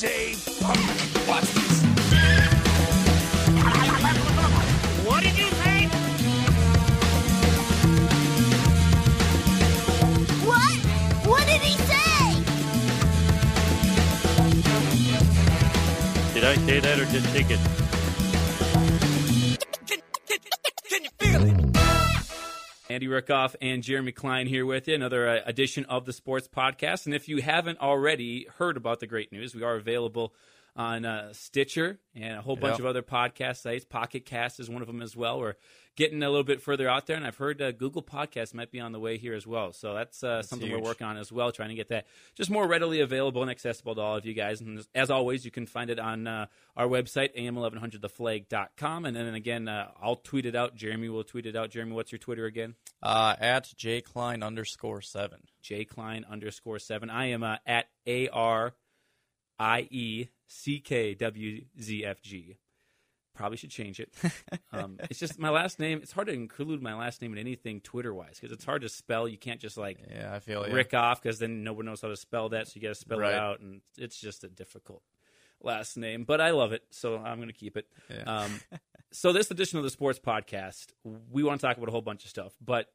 say? What did you say? What? What did he say? Did I say that or just think it? Andy Rickoff and Jeremy Klein here with you. Another uh, edition of the Sports Podcast. And if you haven't already heard about the great news, we are available on uh, Stitcher and a whole bunch Yep. of other podcast sites. Pocket Cast is one of them as well. We're getting a little bit further out there, and I've heard uh, Google Podcast might be on the way here as well. So that's, uh, something huge. we're working on as well, trying to get that just more readily available and accessible to all of you guys. And as always, you can find it on uh, our website, am1100theflag.com. And then again, uh, I'll tweet it out. Jeremy will tweet it out. Jeremy, what's your Twitter again? Uh, at jklein underscore seven. J Klein underscore seven. I am uh, at A R I E C K W Z F G. Probably should change it. Um, it's just my last name. It's hard to include my last name in anything Twitter wise because it's hard to spell. You can't just like Yeah, I feel you. Rick off because then no one knows how to spell that. So you got to spell Right. it out, and it's just a difficult last name. But I love it, so I'm going to keep it. Yeah. Um, so this edition of the Sports Podcast, we want to talk about a whole bunch of stuff, but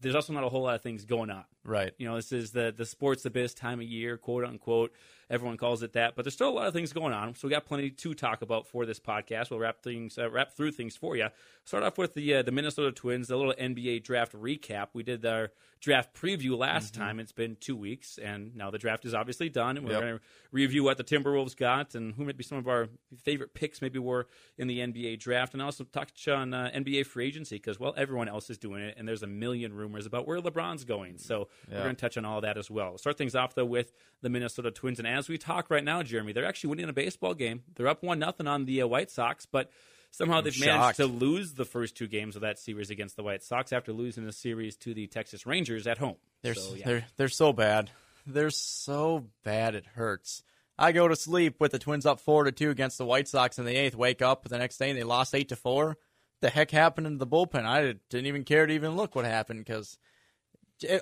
there's also not a whole lot of things going on. Right. You know, this is the the sports abyss time of year, quote unquote. Everyone calls it that, but there's still a lot of things going on. So we got plenty to talk about for this podcast. We'll wrap things uh, wrap through things for you. Start off with the uh, the Minnesota Twins, a little NBA draft recap. We did our draft preview last time. It's been two weeks, and now the draft is obviously done, and we're Yep. going to review what the Timberwolves got and who might maybe some of our favorite picks maybe were in the NBA draft, and also touch on uh, NBA free agency because well, everyone else is doing it, and there's a million rumors about where LeBron's going. So we're going to touch on all that as well. Start things off though with the Minnesota Twins, and as we talk right now, Jeremy, they're actually winning a baseball game. They're up one nothing on the uh, White Sox, but. Somehow they've managed to lose the first two games of that series against the White Sox after losing the series to the Texas Rangers at home. They're So, yeah. they're they're so bad. They're so bad it hurts. I go to sleep with the Twins up four to two against the White Sox in the eighth. Wake up the next day and they lost eight to four. The heck happened in the bullpen? I didn't even care to even look what happened because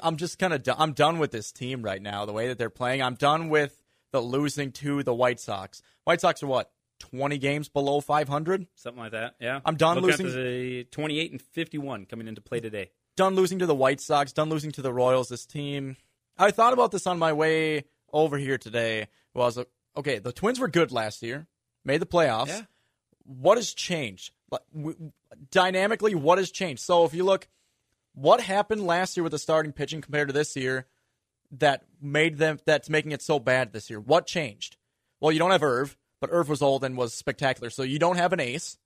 I'm just kind of do- I'm done with this team right now. The way that they're playing, I'm done with the losing to the White Sox. White Sox are what 20 games below 500. Something like that. Yeah. I'm done Looking losing- the 28 and 51 coming into play today. done losing to the White Sox, done losing to the Royals. This team, I thought about this on my way over here today. Well, I Was like, okay. The Twins were good last year, made the playoffs. Yeah. What has changed? Dynamically, what has changed? So if you look, what happened last year with the starting pitching compared to this year that made them that's making it so bad this year? What changed? Well, you don't have Irv, but Irv was old and was spectacular. So you don't have an ace.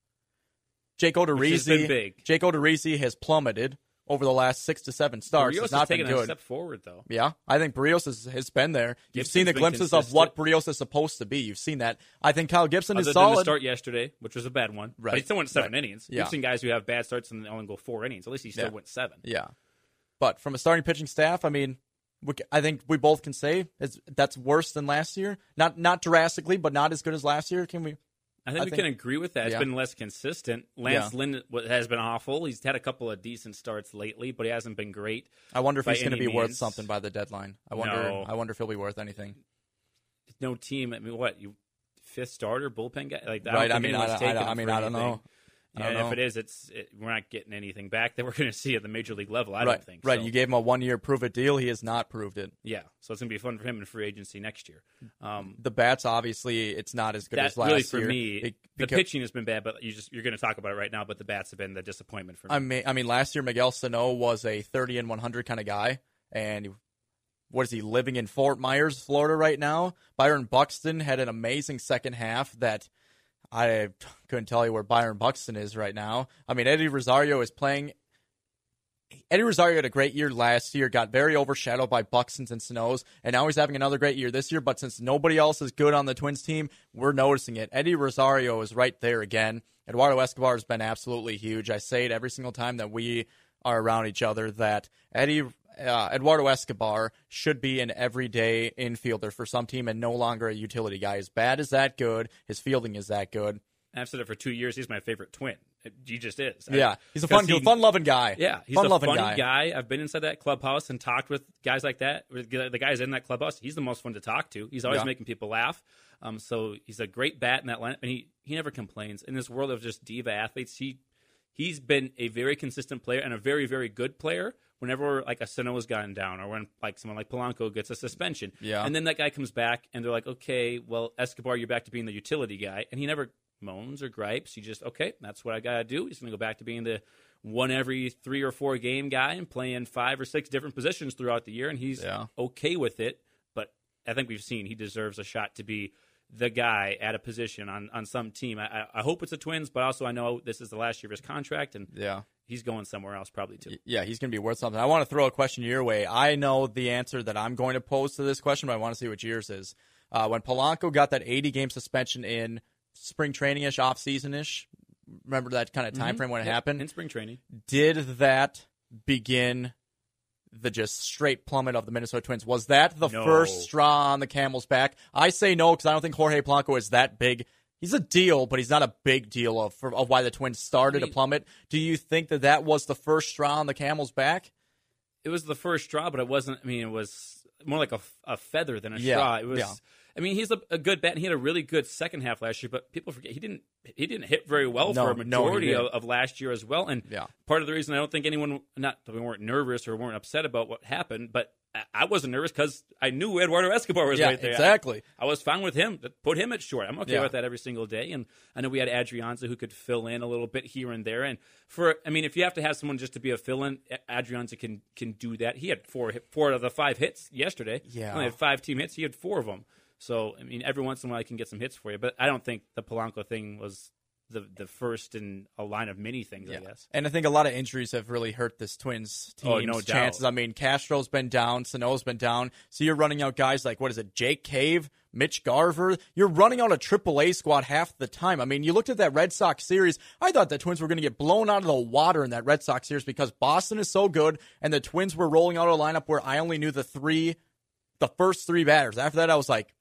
Jake Odorizzi. Jake Odorizzi has plummeted over the last six to seven starts. Rios It's not has taken been a good. step forward, though. Yeah, I think Berrios has, has been there. You've Gibson's seen the glimpses of what consistent. Berrios is supposed to be. You've seen that. I think Kyle Gibson Other is solid. the start yesterday, which was a bad one. But Right. he still went seven Right. innings. Yeah. We've seen guys who have bad starts and only go four innings. At least he still Yeah. went seven. Yeah, but from a starting pitching staff, I mean, I think we both can say that's worse than last year. Not not drastically, but not as good as last year. Can we? I think I we think- can agree with that. It's yeah. been less consistent. Lance Yeah. Lynn has been awful. He's had a couple of decent starts lately, but he hasn't been great. I wonder if he's going to be worth something by the deadline. I wonder. No. I wonder if he'll be worth anything. No team. I mean, what you fifth starter bullpen guy? Like I Right, I mean, I- I- I mean, I don't anything. know. Yeah, and know. if it is, it's it, we're not getting anything back that we're going to see at the major league level. I right, don't think. right. so. You gave him a one year prove it deal. He has not proved it. Yeah, so it's gonna be fun for him in free agency next year. Um, The bats, obviously, it's not as good as last really for year. me, It- the pitching has been bad, but you just you're gonna talk about it right now. But the bats have been the disappointment for me. I mean, I mean, last year Miguel Sano was a 30 and 100 kind of guy, and he- what is he living in Fort Myers, Florida, right now? Byron Buxton had an amazing second half that I couldn't tell you where Byron Buxton is right now. I mean, Eddie Rosario is playing. Eddie Rosario had a great year last year, got very overshadowed by Buxton's and Sano's, and now he's having another great year this year. But since nobody else is good on the Twins team, we're noticing it. Eddie Rosario is right there again. Eduardo Escobar has been absolutely huge. I say it every single time that we are around each other that Eddie uh, Eduardo Escobar should be an everyday infielder for some team and no longer a utility guy. His bat is that good. His fielding is that good. I've said it for two years. He's my favorite twin. he just is. Yeah, he's a fun, he- fun loving guy. Yeah, he's a fun a loving funny guy. I've been inside that clubhouse and talked with guys like that. The guys in that clubhouse, he's the most fun to talk to. He's always Yeah. making people laugh. Um, so he's a great bat in that lineup, and he he never complains. In this world of just diva athletes, he he's been a very consistent player and a very very good player. Whenever like a Sano's gotten down, or when like someone like Polanco gets a suspension, Yeah. and then that guy comes back, and they're like, okay, well Escobar, you're back to being the utility guy, and he never moans or gripes. He just okay, that's what I gotta do. He's gonna go back to being the one every three or four game guy and playing five or six different positions throughout the year, and he's Yeah. okay with it. But I think we've seen he deserves a shot to be the guy at a position on, on some team. I, I- hope it's the Twins, but also I know this is the last year of his contract, and Yeah. he's going somewhere else probably too. Yeah, he's going to be worth something. I want to throw a question your way. I know the answer that I'm going to pose to this question, but I want to see what yours is. Uh, when Polanco got that 80 game suspension in spring training ish, off season ish, remember that kind of time frame when it Yep, happened? in spring training. Did that begin the just straight plummet of the Minnesota Twins? Was that the No. first straw on the camel's back? I say no because I don't think Jorge Polanco is that big. He's a deal, but he's not a big deal of, for, of why the Twins started I mean- to plummet. Do you think that that was the first straw on the camel's back? It was the first straw, but it wasn't. I mean, it was more like a, a feather than a Yeah, straw. It was. yeah. I mean, he's a, a good bat. and He had a really good second half last year, but people forget he didn't. He didn't hit very well No, for a no, majority of, of last year as well. And Yeah. part of the reason I don't think anyone, not that we weren't nervous or weren't upset about what happened, but I- wasn't nervous because I knew Eduardo Escobar was Yeah, right there. exactly. I, I was fine with him. Put him at short. I'm okay Yeah. with that every single day. And I know we had Adrianza who could fill in a little bit here and there. And for, I mean, if you have to have someone just to be a fill-in, Adrianza can can do that. He had four four out of the five hits yesterday. Yeah. He only had five team hits. He had four of them. So I mean, every once in a while, I can get some hits for you. But I don't think the Polanco thing was the the first in a line of many things. I guess. And I think a lot of injuries have really hurt this Twins team's Oh, no doubt. chances. I mean, Castro's been down, Sano's been down. So you're running out guys like what is it, Jake Cave, Mitch Garver. You're running out a AAA squad half the time. I mean, you looked at that Red Sox series. I thought the Twins were going to get blown out of the water in that Red Sox series because Boston is so good, and the Twins were rolling out a lineup where I only knew the three, the first three batters. After that, I was like.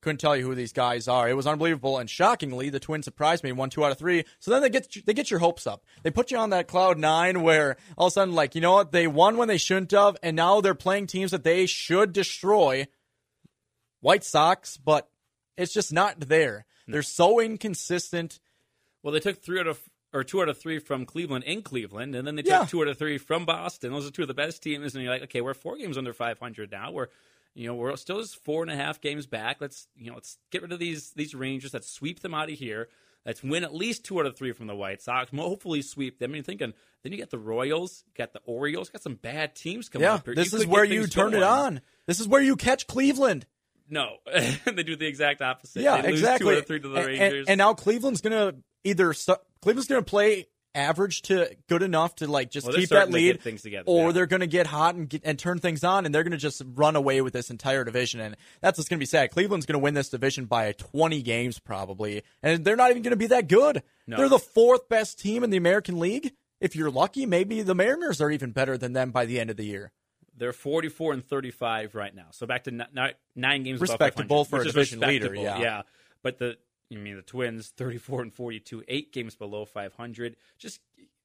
Couldn't tell you who these guys are. It was unbelievable, and shockingly, the Twins surprised me. Won two out of three. So then they get they get your hopes up. They put you on that cloud nine, where all of a sudden, like you know what, they won when they shouldn't have, and now they're playing teams that they should destroy. White Sox, but it's just not there. Hmm. They're so inconsistent. Well, they took three out of or two out of three from Cleveland in Cleveland, and then they took Yeah. two out of three from Boston. Those are two of the best teams, and you're like, okay, we're four games under 500 now. We're you know we're still just four and a half games back. Let's you know let's get rid of these these Rangers. Let's sweep them out of here. Let's win at least two out of three from the White Sox. Hopefully sweep them. And you're thinking, then you got the Royals, got the Orioles, got some bad teams coming Yeah, up here. this You is where you turn it on. This is where you catch Cleveland. No, they do the exact opposite. Yeah, they lose exactly. Two out of three to the And- and, Rangers. and now Cleveland's gonna either st- Cleveland's gonna play average to good enough to like just Well, keep that to lead, things together, or yeah. they're gonna get hot and get, and turn things on, and they're gonna just run away with this entire division. And that's what's gonna be sad. Cleveland's gonna win this division by 20 games probably, and they're not even gonna be that good. No. They're the fourth best team in the American League. If you're lucky, maybe the Mariners are even better than them by the end of the year. They're 44 and 35 right now. So back to n- n- nine games above Respectable 500, for a division leader, yeah. Yeah. But the you mean the Twins 34 and 42, 8 games below 500. Just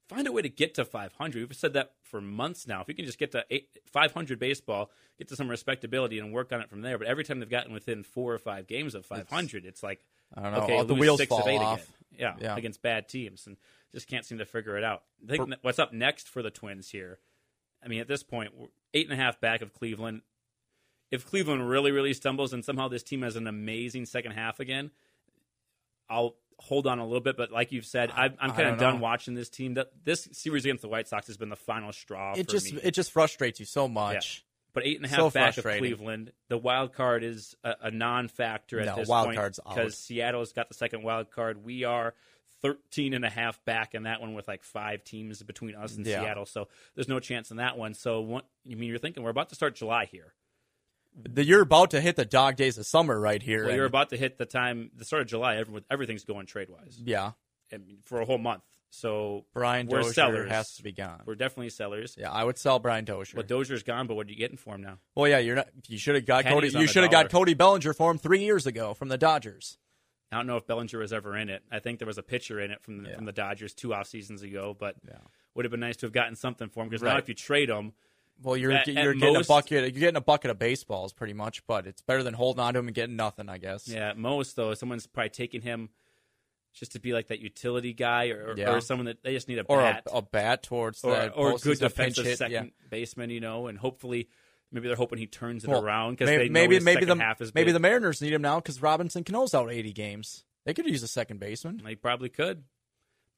find a way to get to 500. We've said that for months now. If you can just get to eight, 500 baseball, get to some respectability and work on it from there. But every time they've gotten within 4 or 5 games of 500, it's, like I don't know, Okay, all the wheels six fall of eight off. again. Yeah, Yeah. against bad teams, and just can't seem to figure it out. I think what's up next for the Twins here. I mean, at this point, we're eight and a half back of Cleveland. If Cleveland really, really stumbles and somehow this team has an amazing second half again, I'll hold on a little bit. But like you've said, I'm, I'm kind of done know. watching this team. That this series against the White Sox has been the final straw. It for just me. it just frustrates you so much. But eight and a half So back of. Cleveland. The wild card is a, a non-factor at No, this wild point card's because Seattle's got the second wild card. We are 13 and a half back in that one with like five teams between us and Yeah. Seattle. So there's no chance in that one. So what, you mean you're thinking we're about to start July here? The, you're about to hit the dog days of summer right here. Well, you're about to hit the time, the start of July. Everyone, everything's going trade wise. yeah. Mean, for a whole month. So Brian we're Dozier sellers. has to be gone. We're definitely sellers. Yeah, I would sell Brian Dozier. But Dozier's gone. But what are you getting for him now? well, yeah, you're not. You should have got Pennies Cody. You should have got. Cody Bellinger for him three years ago from the Dodgers. I don't know if Bellinger was ever in it. I think there was a pitcher in it from the, Yeah. from the Dodgers two off seasons ago, but Yeah. would have been nice to have gotten something for him because now if you trade him, Well, you're At- you're at getting most- a bucket. You're getting a bucket of baseballs, pretty much. But it's better than holding on to him and getting nothing, I guess. yeah, at most though, someone's probably taking him just to be like that utility guy or, or, Yeah. or someone that they just need a Or bat a, a bat towards or, that or good defensive hit, second yeah. baseman, you know, and hopefully maybe they're hoping he turns it Well, around because maybe they maybe, the half is maybe the Mariners need him now because Robinson Cano's out 80 games. They could use a second baseman. They probably could.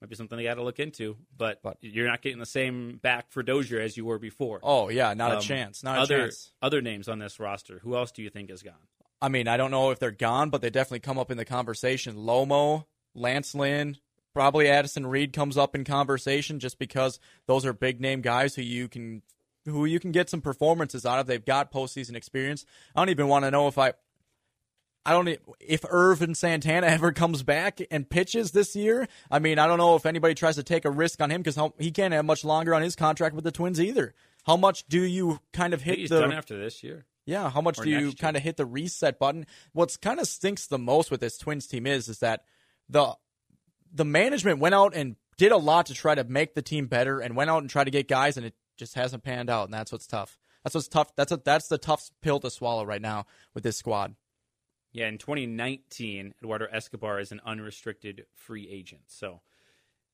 Might be something they got to look into, but, But- you're not getting the same back for Dozier as you were before. Oh yeah, not Um, a chance. Not other a chance. other names on this roster. Who else do you think is gone? I mean, I don't know if they're gone, but they definitely come up in the conversation. Lomo, Lance Lynn, probably Addison Reed comes up in conversation just because those are big name guys who you can who you can get some performances out of. They've got postseason experience. I don't even want to know if I I don't if Ervin Santana ever comes back and pitches this year. I mean, I don't know if anybody tries to take a risk on him because he can't have much longer on his contract with the Twins either. How much do you kind of hit he's the done after this year. yeah, how much Or do you year. kind of hit the reset button? What's kind of stinks the most with this Twins team is is that the the management went out and did a lot to try to make the team better and went out and tried to get guys and it just hasn't panned out and that's what's tough. That's what's tough. That's a, that's the tough pill to swallow right now with this squad. Yeah, in 2019, Eduardo Escobar is an unrestricted free agent. So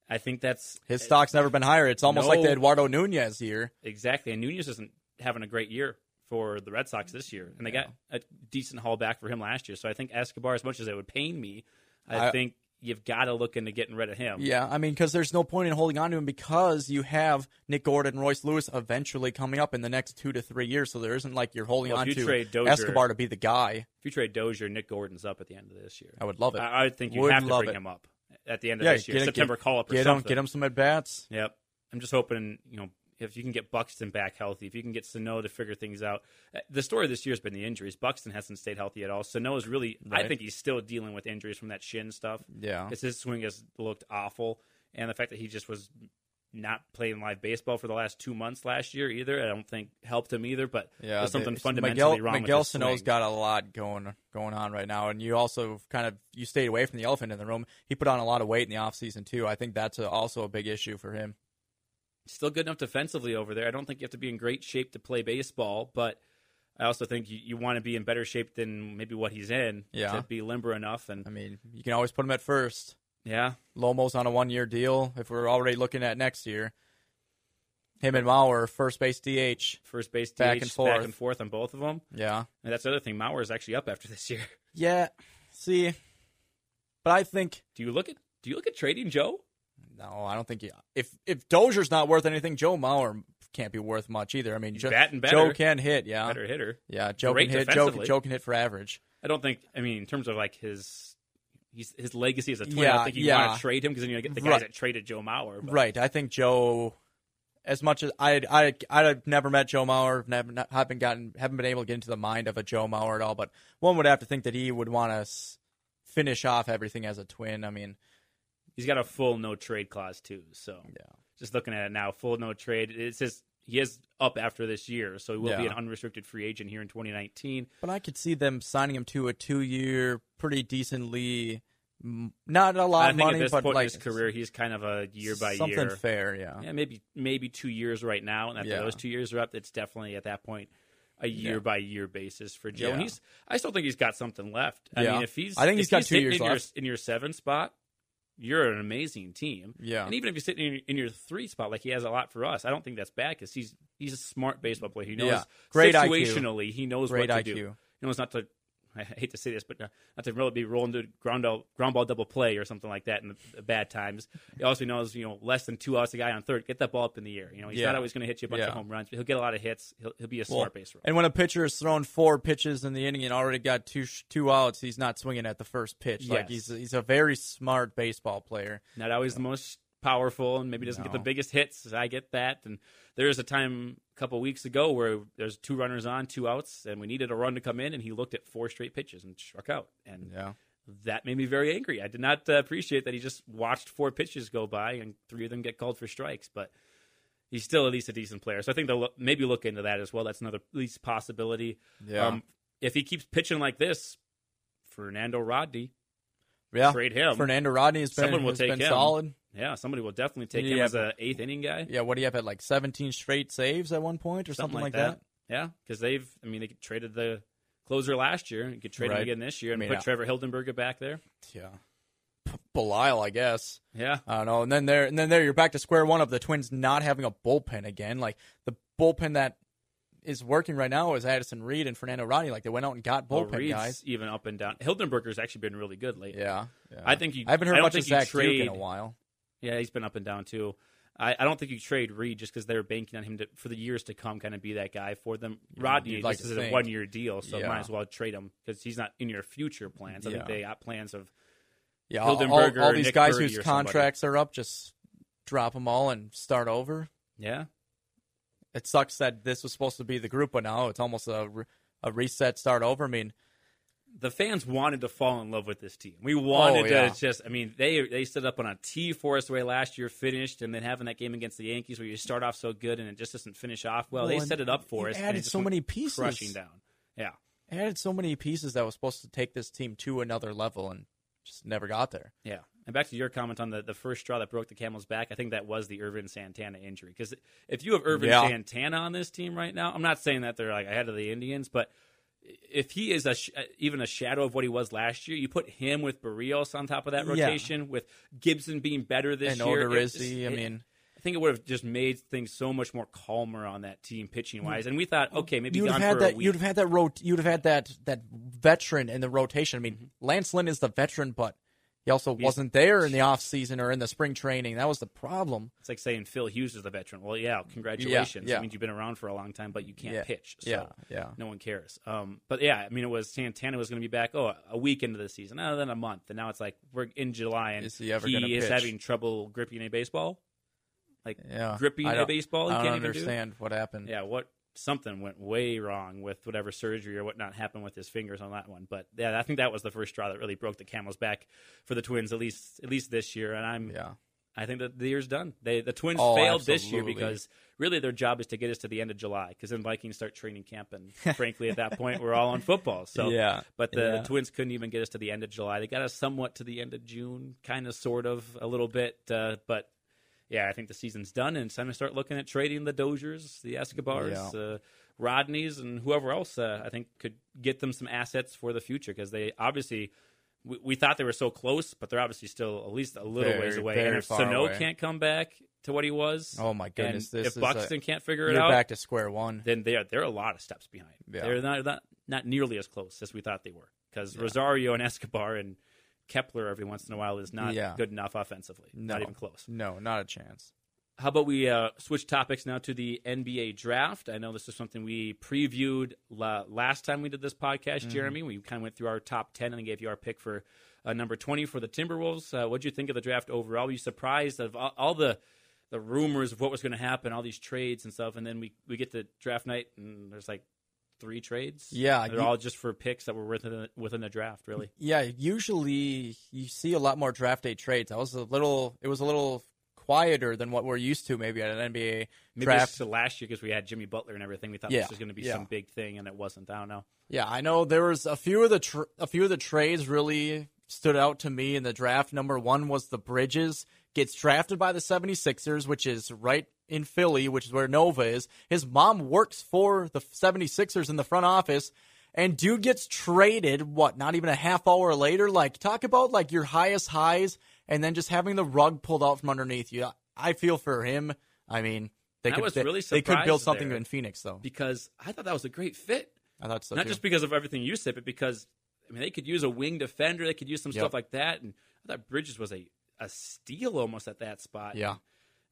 I think that's His stock's never been higher. It's almost like the Eduardo Nunez year. exactly. And Nunez isn't having a great year for the Red Sox this year, and they got a decent haul back for him last year. So I think Escobar, as much as it would pain me, I, I- think you've got to look into getting rid of him. Yeah, I mean, because there's no point in holding on to him because you have Nick Gordon Royce Lewis eventually coming up in the next two to three years. So there isn't like you're holding Well, on you to trade Dozier- Escobar to be the guy. If you trade Dozier, Nick Gordon's up at the end of this year. I would love it. I, I think you Would have to bring it. him up at the end of yeah, this year, get, September call up or get him, get him some at bats. Yep. I'm just hoping, you know, if you can get Buxton back healthy, if you can get Sano to figure things out. Uh, The story this year has been the injuries. Buxton hasn't stayed healthy at all. Sano is really, I think he's still dealing with injuries from that shin stuff. Yeah, Because his swing has looked awful. And the fact that he just was not playing live baseball for the last two months last year either, I don't think helped him either. But yeah. there's something fundamentally Miguel, wrong Miguel with Sano's swing. got a lot going going on right now, and you also kind of you stayed away from the elephant in the room. He put on a lot of weight in the offseason too. I think that's a, also a big issue for him. Still good enough defensively over there. I don't think you have to be in great shape to play baseball, but I also think you, you want to be in better shape than maybe what he's in Yeah. to be limber enough. And I mean, you can always put him at first. yeah, Lomo's on a one year deal. If we're already looking at next year, him and Mauer first base DH. first base DH, Back and forth, back and forth on both of them. Yeah, And that's the other thing. Mauer is actually up after this year. yeah. See, but I think Do you look at Do you look at trading Joe? No, I don't think he, if if Dozier's not worth anything, Joe Mauer can't be worth much either. I mean, Joe. Joe can hit, yeah, Better hitter. yeah. Joe Great can hit. Joe. Joe can hit for average. I don't think. I mean, in terms of like his. He's, his legacy as a twin. I Yeah, don't think you yeah. want to trade him because then you get the guys Right. that traded Joe Mauer. but- Right. I think Joe, as much as I I I've never met Joe Mauer, never not, haven't gotten haven't been able to get into the mind of a Joe Mauer at all. But one would have to think that he would want to s- finish off everything as a twin. I mean, He's got a full no trade clause too. So Yeah. just looking at it now, full no trade. It says he is up after this year, so he will be an unrestricted free agent here in 2019. but I could see them signing him to a two year, pretty decently, not a lot I of money, at this but point like in his career, he's kind of a year by something year. fair. Yeah. Yeah, maybe maybe two years right now, and after Yeah. those two years are up, it's definitely at that point a year Yeah. by year basis for Joe. And he's I still think he's got something left. I Yeah. mean, if he's I think he's got two sitting years in your, in your seven spot. You're an amazing team. Yeah. And even if you're sitting in your, in your three spot, like he has a lot for us, I don't think that's bad because he's he's a smart baseball player. He knows Yeah. Great IQ. situationally, he knows Great what to IQ. do. He knows not to. I hate to say this, but uh, not to really be rolling to ground out, ground ball double play or something like that in the, the bad times. He also knows, you know, less than two outs, the guy on third, get that ball up in the air. You know, he's Yeah. not always going to hit you a bunch Yeah. of home runs, but he'll get a lot of hits. He'll, he'll be a Well, smart base runner. And when a pitcher is thrown four pitches in the inning and already got two two outs, he's not swinging at the first pitch. Like he's he's a very smart baseball player. Not always the most powerful, and maybe doesn't get the biggest hits. I get that. And there was a time a couple weeks ago where there's two runners on, two outs, and we needed a run to come in, and he looked at four straight pitches and struck out. And Yeah. that made me very angry. I did not uh, appreciate that he just watched four pitches go by and three of them get called for strikes, but he's still at least a decent player. So I think they'll look, maybe look into that as well. That's another least possibility. Yeah. Um, if he keeps pitching like this, Fernando Rodney, Yeah, trade him. Fernando Rodney has been, Someone will has take been him. solid. Yeah, somebody will definitely take Yeah, him as but- a eighth inning guy. Yeah, what do you have at like 17 straight saves at one point or something, like that? Yeah, because they've, I mean, they traded the closer last year. and could trade him again this year and I mean, put uh, Trevor Hildenberger back there. Yeah, P- Belisle, I guess. Yeah, I don't know. And then there, and then there, you're back to square one of the Twins not having a bullpen again. Like the bullpen that is working right now is Addison Reed and Fernando Rodney. Like they went out and got Well, bullpen Reed's guys. even up and down. Hildenberger's actually been really good lately. Yeah, yeah. I think you. I haven't heard I much of Zach Duke in a while. Yeah, he's been up and down too. I, I don't think you trade Reed just because they're banking on him to, for the years to come, kind of be that guy for them. Rodney like to is a one year deal, so Yeah. might as well trade him because he's not in your future plans. I think they got plans of Yeah, all, all, all these Nick guys Purdy whose somebody. contracts are up, just drop them all and start over. yeah. It sucks that this was supposed to be the group, but now it's almost a, a reset, start over. I mean, the fans wanted to fall in love with this team. We oh, wanted Oh, yeah. to just. I mean, they they stood up on a T for us the way last year finished, and then having that game against the Yankees where you start off so good and it just doesn't finish off well. they set it up for us. and added it so many pieces. crushing down. Yeah, added so many pieces that was supposed to take this team to another level and just never got there. yeah. And back to your comment on the, the first straw that broke the camel's back, I think that was the Ervin Santana injury. Because if you have Ervin Yeah. Santana on this team right now, I'm not saying that they're like ahead of the Indians, but if he is a sh- even a shadow of what he was last year, you put him with Berrios on top of that Yeah. rotation, with Gibson being better this and year. Odorizzi, I mean, I think it would have just made things so much more calmer on that team pitching wise. And we thought, okay, maybe you'd have had that. You'd have had that. Rot- you'd have had that that veteran in the rotation. I mean, Mm-hmm. Lance Lynn is the veteran, but he also wasn't there in the off season or in the spring training. That was the problem. It's like saying Phil Hughes is the veteran. Well, yeah, congratulations. yeah. It means you've been around for a long time, but you can't Yeah, pitch. So yeah, yeah. no one cares. Um, but yeah, I mean, it was Santana was going to be back. Oh, a week into the season, oh, then a month, and now it's like we're in July, and Is he gonna is pitch? having trouble gripping a baseball, like Yeah, gripping a baseball. He I can't don't even understand what happened. Yeah, what something went way wrong with whatever surgery or whatnot happened with his fingers on that one. But yeah, I think that was the first straw that really broke the camel's back for the Twins, at least at least this year. And I'm Yeah, I think that the year's done. They the Twins Oh, failed this year because really their job is to get us to the end of July because then Vikings start training camp and frankly at that point we're all on football. So Yeah, but the, yeah. Twins couldn't even get us to the end of July. They got us somewhat to the end of June, kind of, sort of, a little bit, uh, but. Yeah, I think the season's done, and it's time to start looking at trading the Doziers, the Escobars, Yeah. uh, Rodneys, and whoever else. Uh, I think could get them some assets for the future because they obviously we, we thought they were so close, but they're obviously still at least a little Very, ways away. and if Sano away. can't come back to what he was, Oh my goodness, if Buxton a- can't figure it out, back to square one. then they are they're a lot of steps behind. Yeah. They're not, not not nearly as close as we thought they were because Rosario and Escobar and Kepler every once in a while is not Yeah. good enough offensively. No, Not even close. No, not a chance. How about we uh, switch topics now to the NBA draft? I know this is something we previewed la- last time we did this podcast, Mm-hmm. Jeremy. We kind of went through our top 10 and gave you our pick for uh, number 20 for the Timberwolves. Uh, what did you think of the draft overall? Were you surprised of all, all the the rumors of what was going to happen, all these trades and stuff, and then we, we get to draft night and there's like three trades? Yeah, They're you- all just for picks that were within the, within the draft, really. Yeah, usually you see a lot more draft day trades. I was a little. It was a little quieter than what we're used to, maybe at an NBA Maybe draft. the last year because we had Jimmy Butler and everything. We thought Yeah, this was going to be yeah. some big thing, and it wasn't. I don't know. Yeah, I know there was a few of the tr- a few of the trades really stood out to me in the draft. Number 1 was the Bridges gets drafted by the 76ers, which is right in Philly, which is where Nova is. His mom works for the 76ers in the front office. And dude gets traded, what, not even a half hour later? Like, talk about like your highest highs and then just having the rug pulled out from underneath you. I feel for him. I mean, they I could was they, really they could build something in Phoenix though. because I thought that was a great fit. I thought so Not too. just because of everything you said, but because I mean they could use a wing defender, they could use some Yep. stuff like that, and I thought Bridges was a a steal almost at that spot. yeah.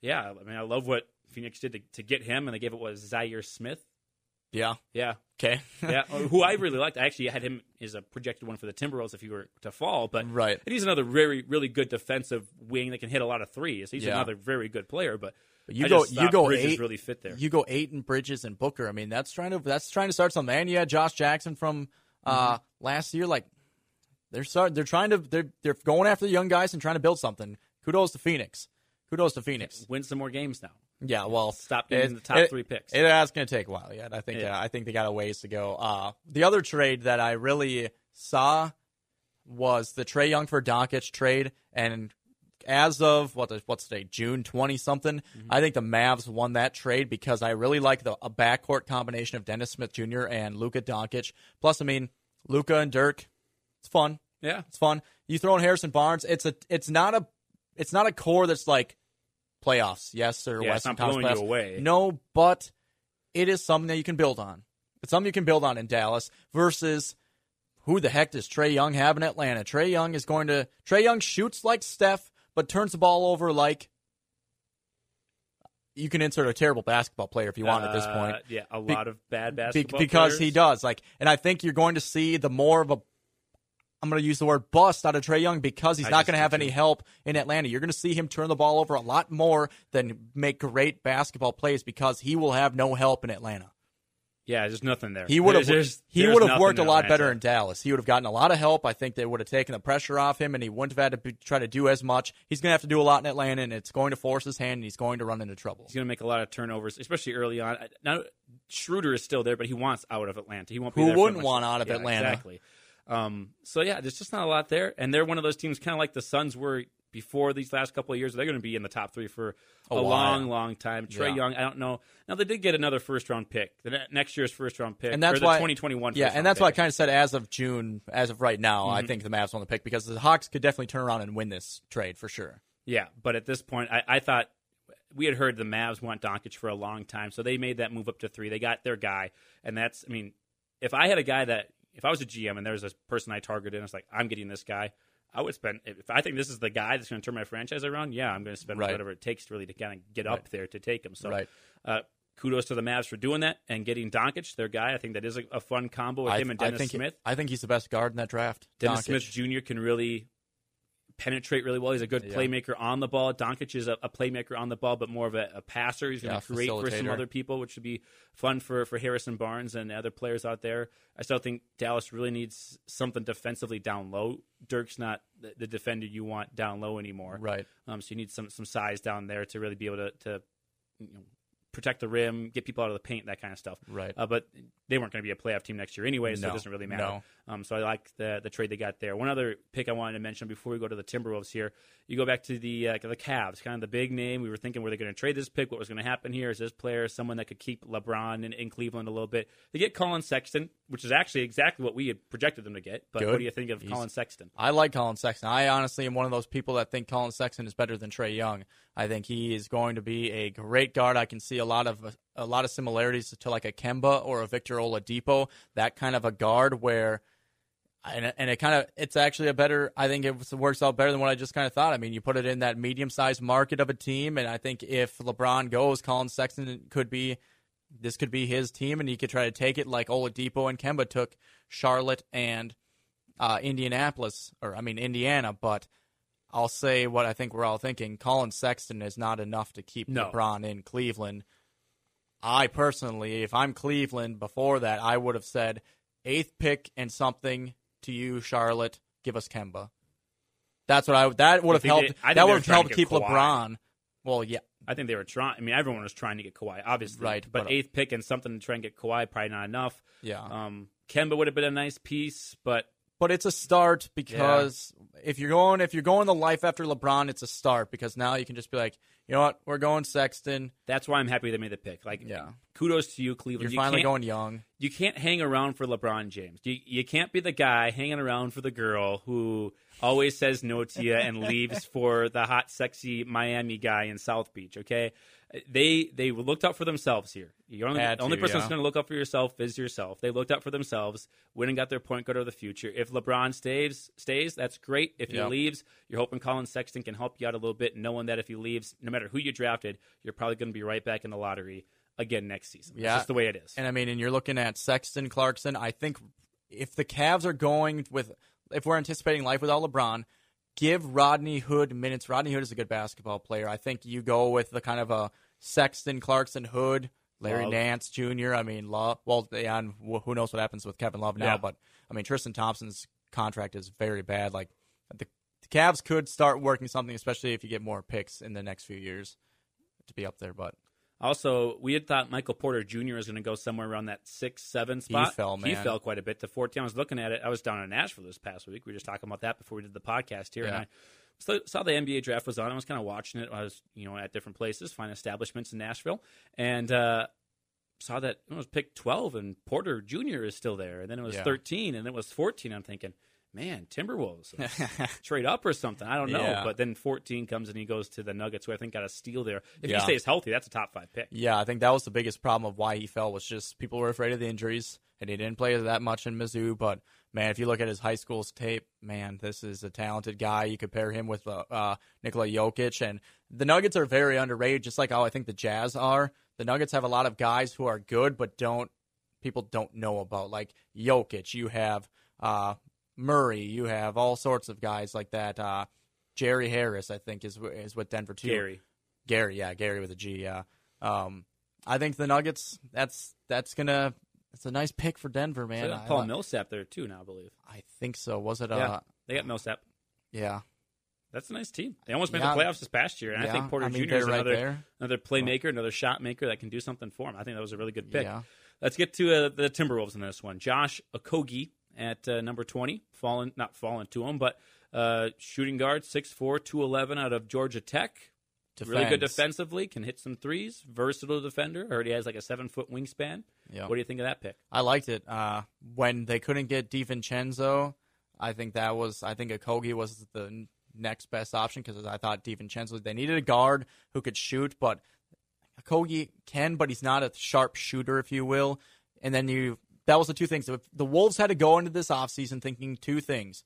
yeah. I mean, I love what Phoenix did to, to get him, and they gave it was Zhaire Smith. Yeah. Yeah, Okay. yeah, who I really liked. I actually had him as a projected one for the Timberwolves if he were to fall, but Right. And he's another very really good defensive wing that can hit a lot of threes. He's Yeah. another very good player, but. You I go you go Bridges eight really fit there. You go Ayton Bridges and Booker. I mean, that's trying to that's trying to start something. And you had Josh Jackson from uh, Mm-hmm. last year. Like they're start they're trying to they're they're going after the young guys and trying to build something. Kudos to Phoenix. Kudos to Phoenix. Win some more games now. Yeah, well, Stop getting it- the top it- three picks. It, that's going to take a while yet. I think. Yeah. Uh, I think they got a ways to go. Uh, the other trade that I really saw was the Trae Young for Doncic trade, and as of what the, what's today, June twenty something, I think the Mavs won that trade because I really like the a backcourt combination of Dennis Smith Jr. and Luka Doncic. Plus, I mean, Luka and Dirk, it's fun. Yeah. It's fun. You throw in Harrison Barnes. It's a. It's not a. It's not a core that's like playoffs. Yes, or Yeah, it's Western Conference you playoffs. away. No, but it is something that you can build on. It's something you can build on in Dallas versus who the heck does Trae Young have in Atlanta? Trae Young is going to. Trae Young shoots like Steph, but turns the ball over like. You can insert a terrible basketball player if you want at this Uh, point. yeah, a Be- lot of bad Be- basketball because he does like and i think you're going to see the more of a i'm going to use the word bust out of Trae Young because he's I not going to have any help in Atlanta. You're going to see him turn the ball over a lot more than make great basketball plays because he will have no help in Atlanta. Yeah, there's nothing there. He would have There's- he would have worked a lot Atlanta. better in Dallas. He would have gotten a lot of help. I think they would have taken the pressure off him, and he wouldn't have had to be, try to do as much. He's going to have to do a lot in Atlanta, and it's going to force his hand, and he's going to run into trouble. He's going to make a lot of turnovers, especially early on. Now Schroeder is still there, but he wants out of Atlanta. He won't. Be Who wouldn't want out of Yeah, Atlanta? Exactly. Um, so yeah, there's just not a lot there, and they're one of those teams, kind of like the Suns were before these last couple of years. They're going to be in the top three for a, A long, long time. Trae Yeah. Young, I don't know. Now they did get another first round pick, the next year's first round pick, and that's why 2021. Yeah, and that's why I. Mm-hmm. kind of said as of June, as of right now, I think the Mavs won the pick because the Hawks could definitely turn around and win this trade for sure. Yeah, but at this point, I, I thought we had heard the Mavs want Doncic for a long time, so they made that move up to three. They got their guy, and that's. I mean, if I had a guy that, if I was a GM and there was a person I targeted, and it's like I'm getting this guy, I would spend. If I think this is the guy that's going to turn my franchise around, yeah, I'm going to spend Right. whatever it takes to really to kind of get up there to take him. So, Right. uh, kudos to the Mavs for doing that and getting Doncic, their guy. I think that is a, a fun combo with I, him and I Dennis think Smith. I think he's the best guard in that draft. Dennis Doncic. Smith Jr. can really penetrate really well. He's a good Yeah. playmaker on the ball. Doncic is a, a playmaker on the ball, but more of a, a passer. He's going Yeah, to create for some other people, which would be fun for, for Harrison Barnes and other players out there. I still think Dallas really needs something defensively down low. Dirk's not the, the defender you want down low anymore. Right. Um, so you need some some size down there to really be able to, to you know, protect the rim, get people out of the paint, that kind of stuff. Right. Uh, but they weren't going to be a playoff team next year anyway, so No. it doesn't really matter. No. Um, so I like the the trade they got there. One other pick I wanted to mention before we go to the Timberwolves here. You go back to the uh, the Cavs, kind of the big name. We were thinking, were they going to trade this pick? What was going to happen here? Is this player someone that could keep LeBron in, in Cleveland a little bit? They get Colin Sexton, which is actually exactly what we had projected them to get. But Good. what do you think of He's- Colin Sexton? I like Colin Sexton. I honestly am one of those people that think Colin Sexton is better than Trae Young. I think he is going to be a great guard. I can see a lot of a lot of similarities to like a Kemba or a Victor Oladipo, that kind of a guard where and, and it kind of it's actually a better I think it works out better than what I just kind of thought. I mean, you put it in that medium-sized market of a team and I think if LeBron goes, Colin Sexton could be this could be his team and he could try to take it like Oladipo and Kemba took Charlotte and uh, Indianapolis, or I mean Indiana, but I'll say what I think we're all thinking. Colin Sexton is not enough to keep No. LeBron in Cleveland. I personally, if I'm Cleveland before that, I would have said eighth pick and something to you, Charlotte. Give us Kemba. That's what I that would have helped. think that would have helped keep Kawhi. LeBron. Well, yeah, I think they were trying. I mean, everyone was trying to get Kawhi, obviously. Right, But, but- eighth pick and something to try and get Kawhi, probably not enough. yeah. Um, Kemba would have been a nice piece, but but it's a start because if you're going if you're going the life after LeBron, it's a start because now you can just be like, you know what, we're going Sexton. that's why I'm happy they made the pick. Like, Yeah. kudos to you, Cleveland. You're You finally going young. you can't hang around for LeBron James. You you can't be the guy hanging around for the girl who always says no to you and leaves for the hot, sexy Miami guy in South Beach. Okay, they they looked out for themselves here. You're only Had the only to, person yeah. that's going to look out for yourself is yourself. They looked out for themselves, went and got their point guard of the future. If LeBron stays stays, that's great. If he leaves, you're hoping Colin Sexton can help you out a little bit, knowing that if he leaves, no matter who you drafted, you're probably going to be right back in the lottery again next season. That's Yeah. just the way it is. And I mean, and you're looking at Sexton, Clarkson. I think if the Cavs are going with, if we're anticipating life without LeBron, give Rodney Hood minutes. Rodney Hood is a good basketball player. I think you go with the kind of a Sexton, Clarkson, Hood, Larry Love. Nance Jr. I mean, Love. Well, and who knows what happens with Kevin Love now? Yeah. But I mean, Tristan Thompson's contract is very bad. Like the, the Cavs could start working something, especially if you get more picks in the next few years to be up there. But Also, we had thought Michael Porter Jr. was going to go somewhere around that six, seven spot. He fell, man. He fell quite a bit to 14. I was looking at it. I was down in Nashville this past week. We were just talking about that before we did the podcast here. Yeah. And I so- saw the NBA draft was on. I was kind of watching it. I was, you know, at different places, fine establishments in Nashville, and uh, saw that it was picked 12, and Porter Jr. is still there. And then it was Yeah. 13, and then it was 14. I'm thinking, man, Timberwolves trade up or something. I don't know. Yeah. But then 14 comes and he goes to the Nuggets, who I think got a steal there. If Yeah. he stays healthy, that's a top five pick. Yeah, I think that was the biggest problem of why he fell was just people were afraid of the injuries, and he didn't play that much in Mizzou. But man, if you look at his high school's tape, man, this is a talented guy. You compare him with uh, uh, Nikola Jokic, and the Nuggets are very underrated, just like how I think the Jazz are. The Nuggets have a lot of guys who are good, but don't people don't know about. Like Jokic, you have uh, Murray, you have all sorts of guys like that. Uh, Jerry Harris, I think, is is with Denver too. Gary. Gary, yeah, Gary with a G, yeah. Um, I think the Nuggets. That's that's gonna. It's a nice pick for Denver, man. I, Paul Millsap there too now, I believe. I think so. Was it? yeah, Uh, they got Millsap. yeah, That's a nice team. They almost made Yeah. the playoffs this past year, and I think Porter I mean, Jr. is right another there. another playmaker, another shot maker that can do something for him. I think that was a really good pick. Yeah. Let's get to uh, the Timberwolves in this one. Josh Okogie at uh, number 20, fallen not fallen to him, but uh, shooting guard, 6'4", 211 out of Georgia Tech. Really good defensively, can hit some threes. Versatile defender. Heard he has like a seven foot wingspan. Yeah. What do you think of that pick? I liked it. Uh, when they couldn't get DiVincenzo, I think that was. I think Okogie was the next best option because I thought DiVincenzo they needed a guard who could shoot, but Okogie can, but he's not a sharp shooter, if you will. And then you that was the two things. If the Wolves had to go into this offseason thinking two things: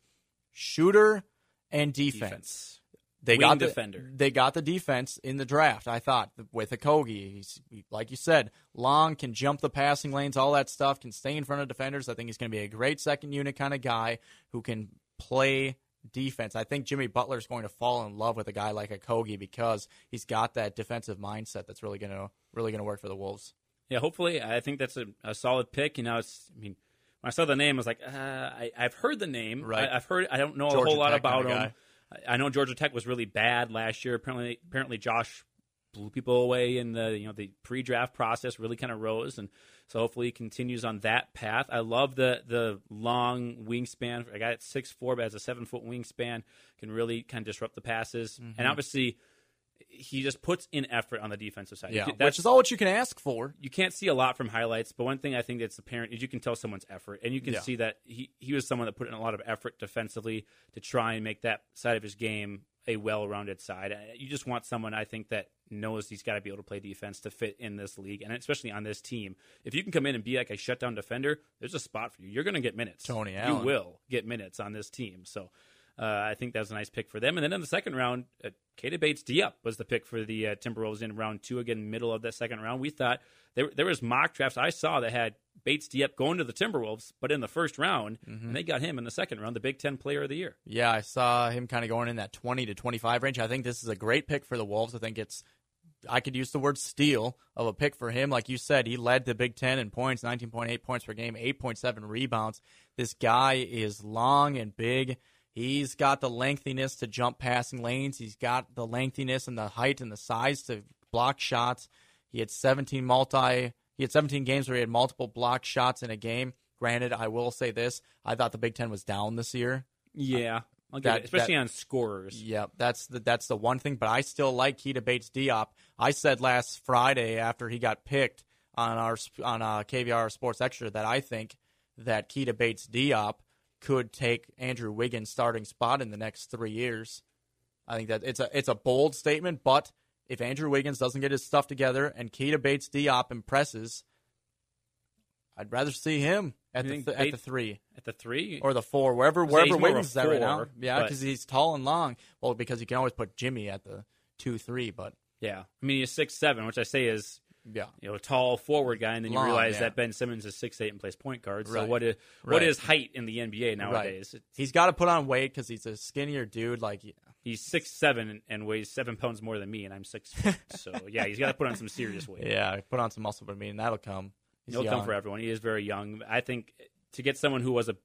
shooter and defense. They Wing got the, defender. They got the defense in the draft. I thought with Okogie, he's like you said, long can jump the passing lanes, all that stuff, can stay in front of defenders. I think he's going to be a great second unit kind of guy who can play defense. I think Jimmy Butler is going to fall in love with a guy like Okogie because he's got that defensive mindset that's really going to really going to work for the Wolves. Yeah, hopefully. I think that's a, a solid pick. You know, it's. I mean, when I saw the name, I was like, uh, I, I've heard the name. Right. I, have heard. I don't know a whole lot Tech about him. I I know Georgia Tech was really bad last year. Apparently, apparently Josh blew people away in the you know the pre-draft process. Really kind of rose, and so hopefully he continues on that path. I love the the long wingspan. Guy at six four but has a seven foot wingspan can really kind of disrupt the passes, Mm-hmm. and obviously he just puts in effort on the defensive side. Yeah, That's- which is all what you can ask for. you can't see a lot from highlights, but one thing I think that's apparent is you can tell someone's effort, and you can Yeah. see that he, he was someone that put in a lot of effort defensively to try and make that side of his game a well-rounded side. Uh, You just want someone I think that knows he's got to be able to play defense to fit in this league, and especially on this team. If you can come in and be like a shutdown defender, there's a spot for you. You're going to get minutes. Tony you will get minutes on this team. So. Uh, I think that was a nice pick for them. And then in the second round, uh, Keita Bates Diop was the pick for the uh, Timberwolves in round two, again, middle of that second round. We thought there, there was mock drafts I saw that had Bates Diop going to the Timberwolves, but in the first round, Mm-hmm. and they got him in the second round, the Big Ten Player of the Year. Yeah, I saw him kind of going in that 20 to 25 range. I think this is a great pick for the Wolves. I think it's, I could use the word steal of a pick for him. Like you said, he led the Big Ten in points, 19.8 points per game, 8.7 rebounds. This guy is long and big. He's got the lengthiness to jump passing lanes. He's got the lengthiness and the height and the size to block shots. He had 17 multi. He had 17 games where he had multiple block shots in a game. Granted, I will say this: I thought the Big Ten was down this year. Yeah. Give that- it, especially that- on scorers. Yeah, that's the that's the one thing. But I still like Keita Bates Diop. I said last Friday after he got picked on our on uh, KVR Sports Extra that I think that Keita Bates Diop could take Andrew Wiggins' starting spot in the next three years. I think that it's a it's a bold statement, but if Andrew Wiggins doesn't get his stuff together and Keita Bates Diop impresses, I'd rather see him at You the th- at the three At the three? or the four, wherever wherever he's more of Wiggins is at right now. Yeah, because he's tall and long. Well, because you can always put Jimmy at the two three, but yeah. I mean, he's six seven, which I say is yeah, you know, a tall forward guy, and then you realize yeah. that Ben Simmons is six eight and plays point guard. So Right. what is what Right. is height in the NBA nowadays? It's- he's got to put on weight because he's a skinnier dude. Like He's six seven and weighs seven pounds more than me, and I'm six foot. so yeah, he's got to put on some serious weight. yeah, put on some muscle, but I mean that'll come. He's He'll come for everyone. He is very young. I think to get someone who was a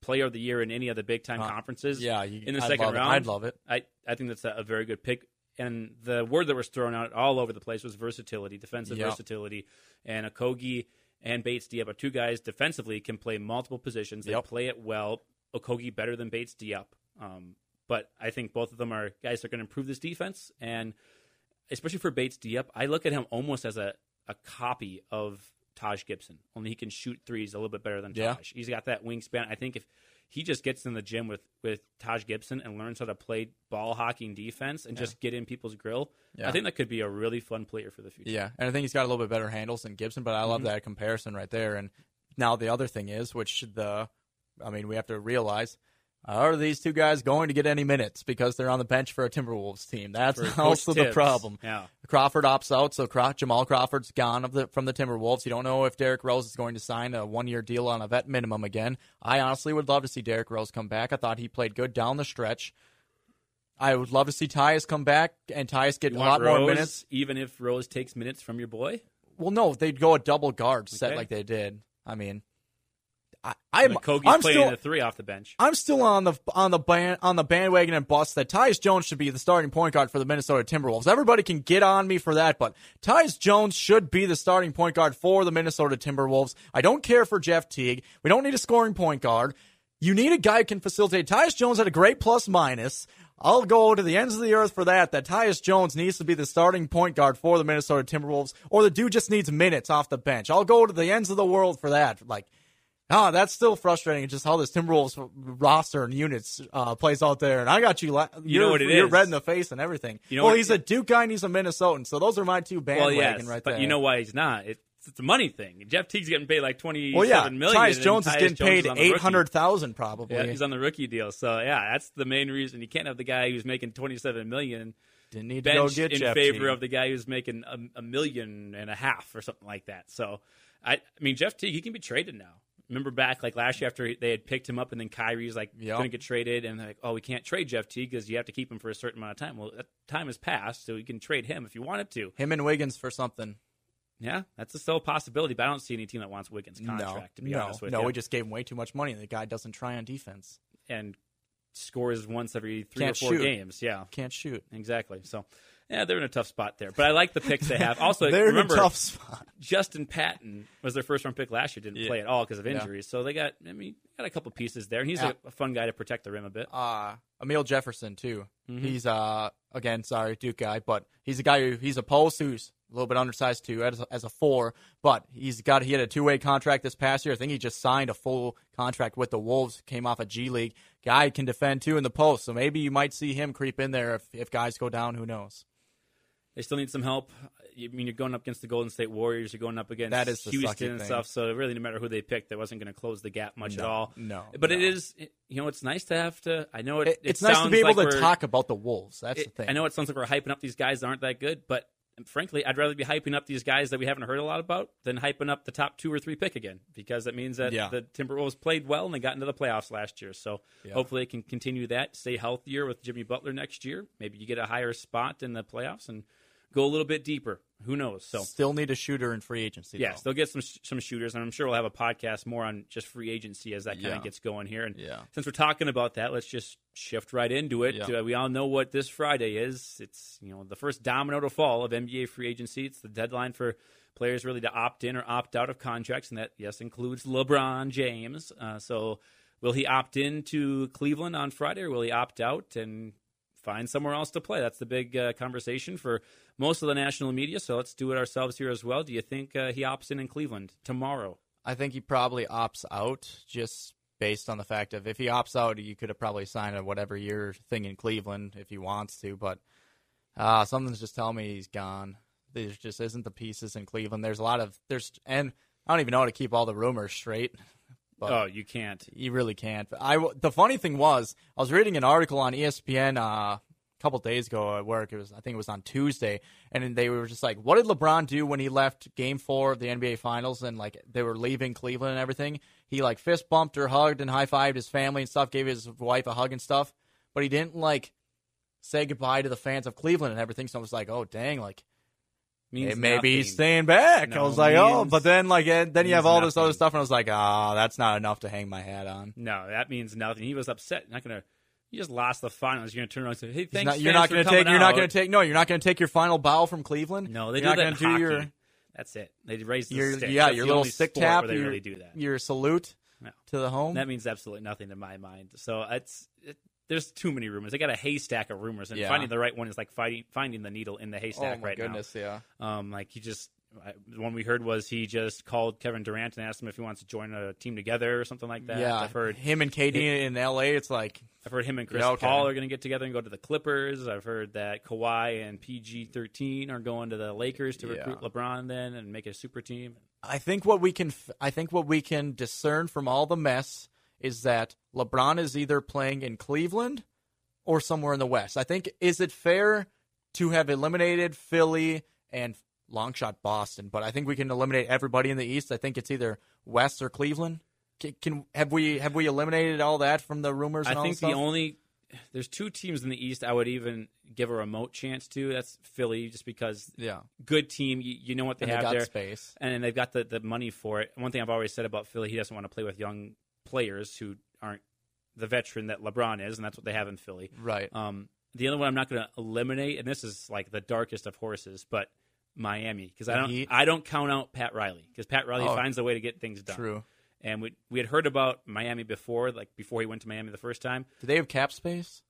player of the year in any of the big time conferences, Yeah, you, in the I'd second love it. round, I'd love it. I I think that's a, a very good pick. And the word that was thrown out all over the place was versatility, defensive Yep. versatility, and Okogie and Bates Diop are two guys defensively can play multiple positions. They Yep. play it well. Okogie better than Bates Diop, um, but I think both of them are guys that are going to improve this defense, and especially for Bates Diop, I look at him almost as a, a copy of Taj Gibson. Only he can shoot threes a little bit better than Yeah. Taj. He's got that wingspan. I think if he just gets in the gym with with Taj Gibson and learns how to play ball hocking defense and just get in people's grill, Yeah. I think that could be a really fun player for the future. Yeah, and I think he's got a little bit better handles than Gibson, but I love Mhm. that comparison right there. And now the other thing is, which the, I mean, we have to realize, are these two guys going to get any minutes because they're on the bench for a Timberwolves team? That's For also the problem. Yeah. Crawford opts out, so Craw- Jamal Crawford's gone of the, from the Timberwolves. You don't know if Derrick Rose is going to sign a one-year deal on a vet minimum again. I honestly would love to see Derrick Rose come back. I thought he played good down the stretch. I would love to see Tyus come back and Tyus get You a lot more Rose, minutes. even if Rose takes minutes from your boy. Well, no, they'd go a double guard set Okay. like they did. I mean, I, I'm, I'm playing still the three off the bench. I'm still on the on the band on the bandwagon and bus that Tyus Jones should be the starting point guard for the Minnesota Timberwolves. Everybody can get on me for that, but Tyus Jones should be the starting point guard for the Minnesota Timberwolves. I don't care for Jeff Teague. We don't need a scoring point guard. You need a guy who can facilitate. Tyus Jones had a great plus minus. I'll go to the ends of the earth for that. That Tyus Jones needs to be the starting point guard for the Minnesota Timberwolves, or the dude just needs minutes off the bench. I'll go to the ends of the world for that. Like, Ah, that's still frustrating. Just how this Timberwolves roster and units uh, plays out there, and I got you. La- You know what it You're is. red in the face and everything. You know well, he's a Duke guy and he's a Minnesotan, so those are my two Well, bandwagon yes, right but there. you know why he's not? It's, it's a money thing. Jeff Teague's getting paid like twenty well, yeah, million. Tyus Jones is getting Jones paid eight hundred thousand probably. Yeah, he's on the rookie deal. So yeah, that's the main reason you can't have the guy who's making twenty seven million Didn't need to go get in Jeff favor Teague. of the guy who's making a, a million and a half or something like that. So I, I mean, Jeff Teague, he can be traded now. Remember back like last year after they had picked him up and then Kyrie's like Yep. going to get traded and they're like, oh, we can't trade Jeff T because you have to keep him for a certain amount of time. Well, that time has passed, so you can trade him if you wanted to. him and Wiggins for something. Yeah, that's a still a possibility, but I don't see any team that wants Wiggins' No, contract. to be no, honest with no. you, no, We just gave him way too much money. and The guy doesn't try on defense. and scores once every three Can't or four shoot. games. Yeah, Can't shoot. exactly. So, yeah, they're in a tough spot there. But I like the picks they have. Also, They're remember in a tough spot. Justin Patton was their first round pick last year. Didn't Yeah. play at all because of Yeah. injuries. So they got, I mean, got a couple pieces there, and he's Yeah. a, a fun guy to protect the rim a bit. uh Amile Jefferson too. Mhm. He's uh again sorry Duke guy, but he's a guy who he's a post who's a little bit undersized too as a, as a four, but he's got he had a two way contract this past year. I think he just signed a full contract with the Wolves. Came off a G League guy can defend too in the post, so maybe you might see him creep in there if if guys go down. Who knows? They still need some help. I mean, you're going up against the Golden State Warriors. You're going up against That is Houston and thing. stuff. So really, no matter who they picked, that wasn't going to close the gap much at all. no, but it no. is, you know, it's nice to have to. I know it. It- it it's nice to be able like to talk about the Wolves. That's it- the thing. I know it sounds like we're hyping up these guys that aren't that good, but frankly, I'd rather be hyping up these guys that we haven't heard a lot about than hyping up the top two or three pick again, because that means that Yeah. the Timberwolves played well and they got into the playoffs last year. So Yeah. hopefully they can continue that, stay healthier with Jimmy Butler next year. Maybe you get a higher spot in the playoffs and go a little bit deeper. Who knows? So Still need a shooter in free agency. Yes, though. they'll get some some shooters, and I'm sure we'll have a podcast more on just free agency as that kind Yeah. of gets going here. And Yeah. since we're talking about that, let's just shift right into it. Yeah. Uh, we all know what this Friday is. It's you know the first domino to fall of NBA free agency. It's the deadline for players really to opt in or opt out of contracts, and that yes includes LeBron James. Uh, so will he opt in to Cleveland on Friday, or will he opt out and find somewhere else to play? That's the big uh, conversation for most of the national media. So let's do it ourselves here as well. Do you think uh, he opts in in Cleveland tomorrow? I think he probably opts out just based on the fact of if he opts out, you could have probably signed a whatever year thing in Cleveland if he wants to. But uh, something's just telling me he's gone. There just isn't the pieces in Cleveland. There's a lot of there's and I don't even know how to keep all the rumors straight. But oh, you can't. you really can't. I the funny thing was I was reading an article on ESPN uh, a couple days ago at work. It was I think it was on Tuesday, and they were just like, "What did LeBron do when he left Game Four of the NBA Finals?" And like they were leaving Cleveland and everything. He like fist bumped or hugged and high fived his family and stuff. Gave his wife a hug and stuff, but he didn't like say goodbye to the fans of Cleveland and everything. So I was like, "Oh dang!" Like Means maybe he's staying back. I was like, oh, but then like then you have means all this other stuff, and I was like, ah, that's not enough to hang my hat on. No, that means nothing. He was upset. Not going to You just lost the finals. You're gonna turn around and say, "Hey, thanks." not- you're not going to coming take. You're not going to take. No, you're not going to take your final bow from Cleveland. No, they you're do not that gonna do hockey. your That's it. They raise the your stick. yeah That's your little stick tap. They your, really do that. Your salute No. to the home. That means absolutely nothing to my mind. So it's it, there's too many rumors. They got a haystack of rumors, and Yeah. finding the right one is like finding finding the needle in the haystack oh my right goodness, yeah. Um, like he just the one we heard was he just called Kevin Durant and asked him if he wants to join a team together or something like that. Yeah, I've heard him and KD in L.A. It's like I've heard him and Chris Yeah, okay. Paul are going to get together and go to the Clippers. I've heard that Kawhi and PG thirteen are going to the Lakers to Yeah. recruit LeBron then and make a super team. I think what we can f- I think what we can discern from all the mess is that LeBron is either playing in Cleveland or somewhere in the West. I think is it fair to have eliminated Philly and long shot Boston, but I think we can eliminate everybody in the East. I think it's either West or Cleveland. Can, can have we have we eliminated all that from the rumors? And I think the only there's two teams in the East I would even give a remote chance to. That's Philly, just because yeah, good team. You, you know what they and they have got there, space. and they've got the, the money for it. One thing I've always said about Philly, he doesn't want to play with young players who aren't the veteran that LeBron is, and that's what they have in Philly. Right. Um, the other one I'm not going to eliminate, and this is like the darkest of horses, but Miami because I don't? I don't count out Pat Riley because Pat Riley Oh, finds a way to get things done. True. And we we had heard about Miami before, like before he went to Miami the first time. Do they have cap space?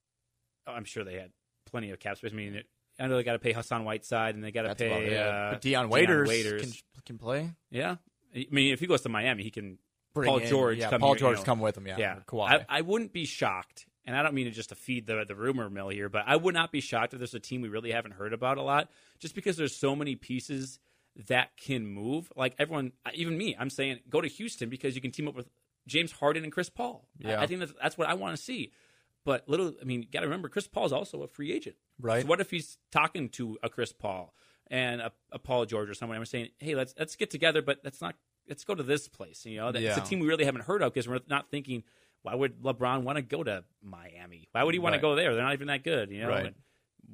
Oh, I'm sure they had plenty of cap space. I mean, it, I know they got to pay Hassan Whiteside and they got to pay uh, but Dion Dion Waiters, Waiters. Can, can play. Yeah, I mean, if he goes to Miami, he can. Paul in- George yeah, come Paul here, you George know. come with him. Yeah, Yeah, Kawhi. I, I wouldn't be shocked, and I don't mean to just to feed the the rumor mill here, but I would not be shocked if there's a team we really haven't heard about a lot, just because there's so many pieces that can move. Like everyone, even me, I'm saying go to Houston because you can team up with James Harden and Chris Paul. I- Yeah. I, think that's that's what I want to see. But little, I mean, you got to remember, Chris Paul is also a free agent. Right. So what if he's talking to a Chris Paul and a, a Paul George or someone? I'm saying, hey, let's let's get together, but let's not let's go to this place. You know, that's Yeah. a team we really haven't heard of because we're not thinking. Why would LeBron want to go to Miami? Why would he want Right. to go there? They're not even that good. You know. Right. And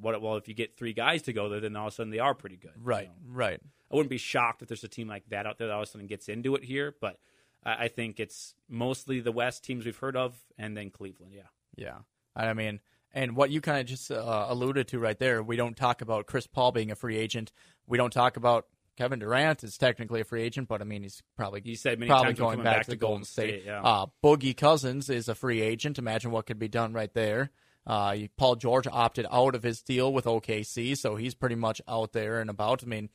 what? Well, if you get three guys to go there, then all of a sudden they are pretty good. right, right. I wouldn't be shocked if there's a team like that out there that all of a sudden gets into it here, but I I think it's mostly the West teams we've heard of, and then Cleveland. Yeah. Yeah, I mean, and what you kind of just uh, alluded to right there, we don't talk about Chris Paul being a free agent. We don't talk about Kevin Durant is technically a free agent, but I mean, he's probably He said many probably times going back, back to to Golden Golden State. State, yeah. uh, Boogie Cousins is a free agent. Imagine what could be done right there. Uh, Paul George opted out of his deal with OKC, so he's pretty much out there and about. I mean,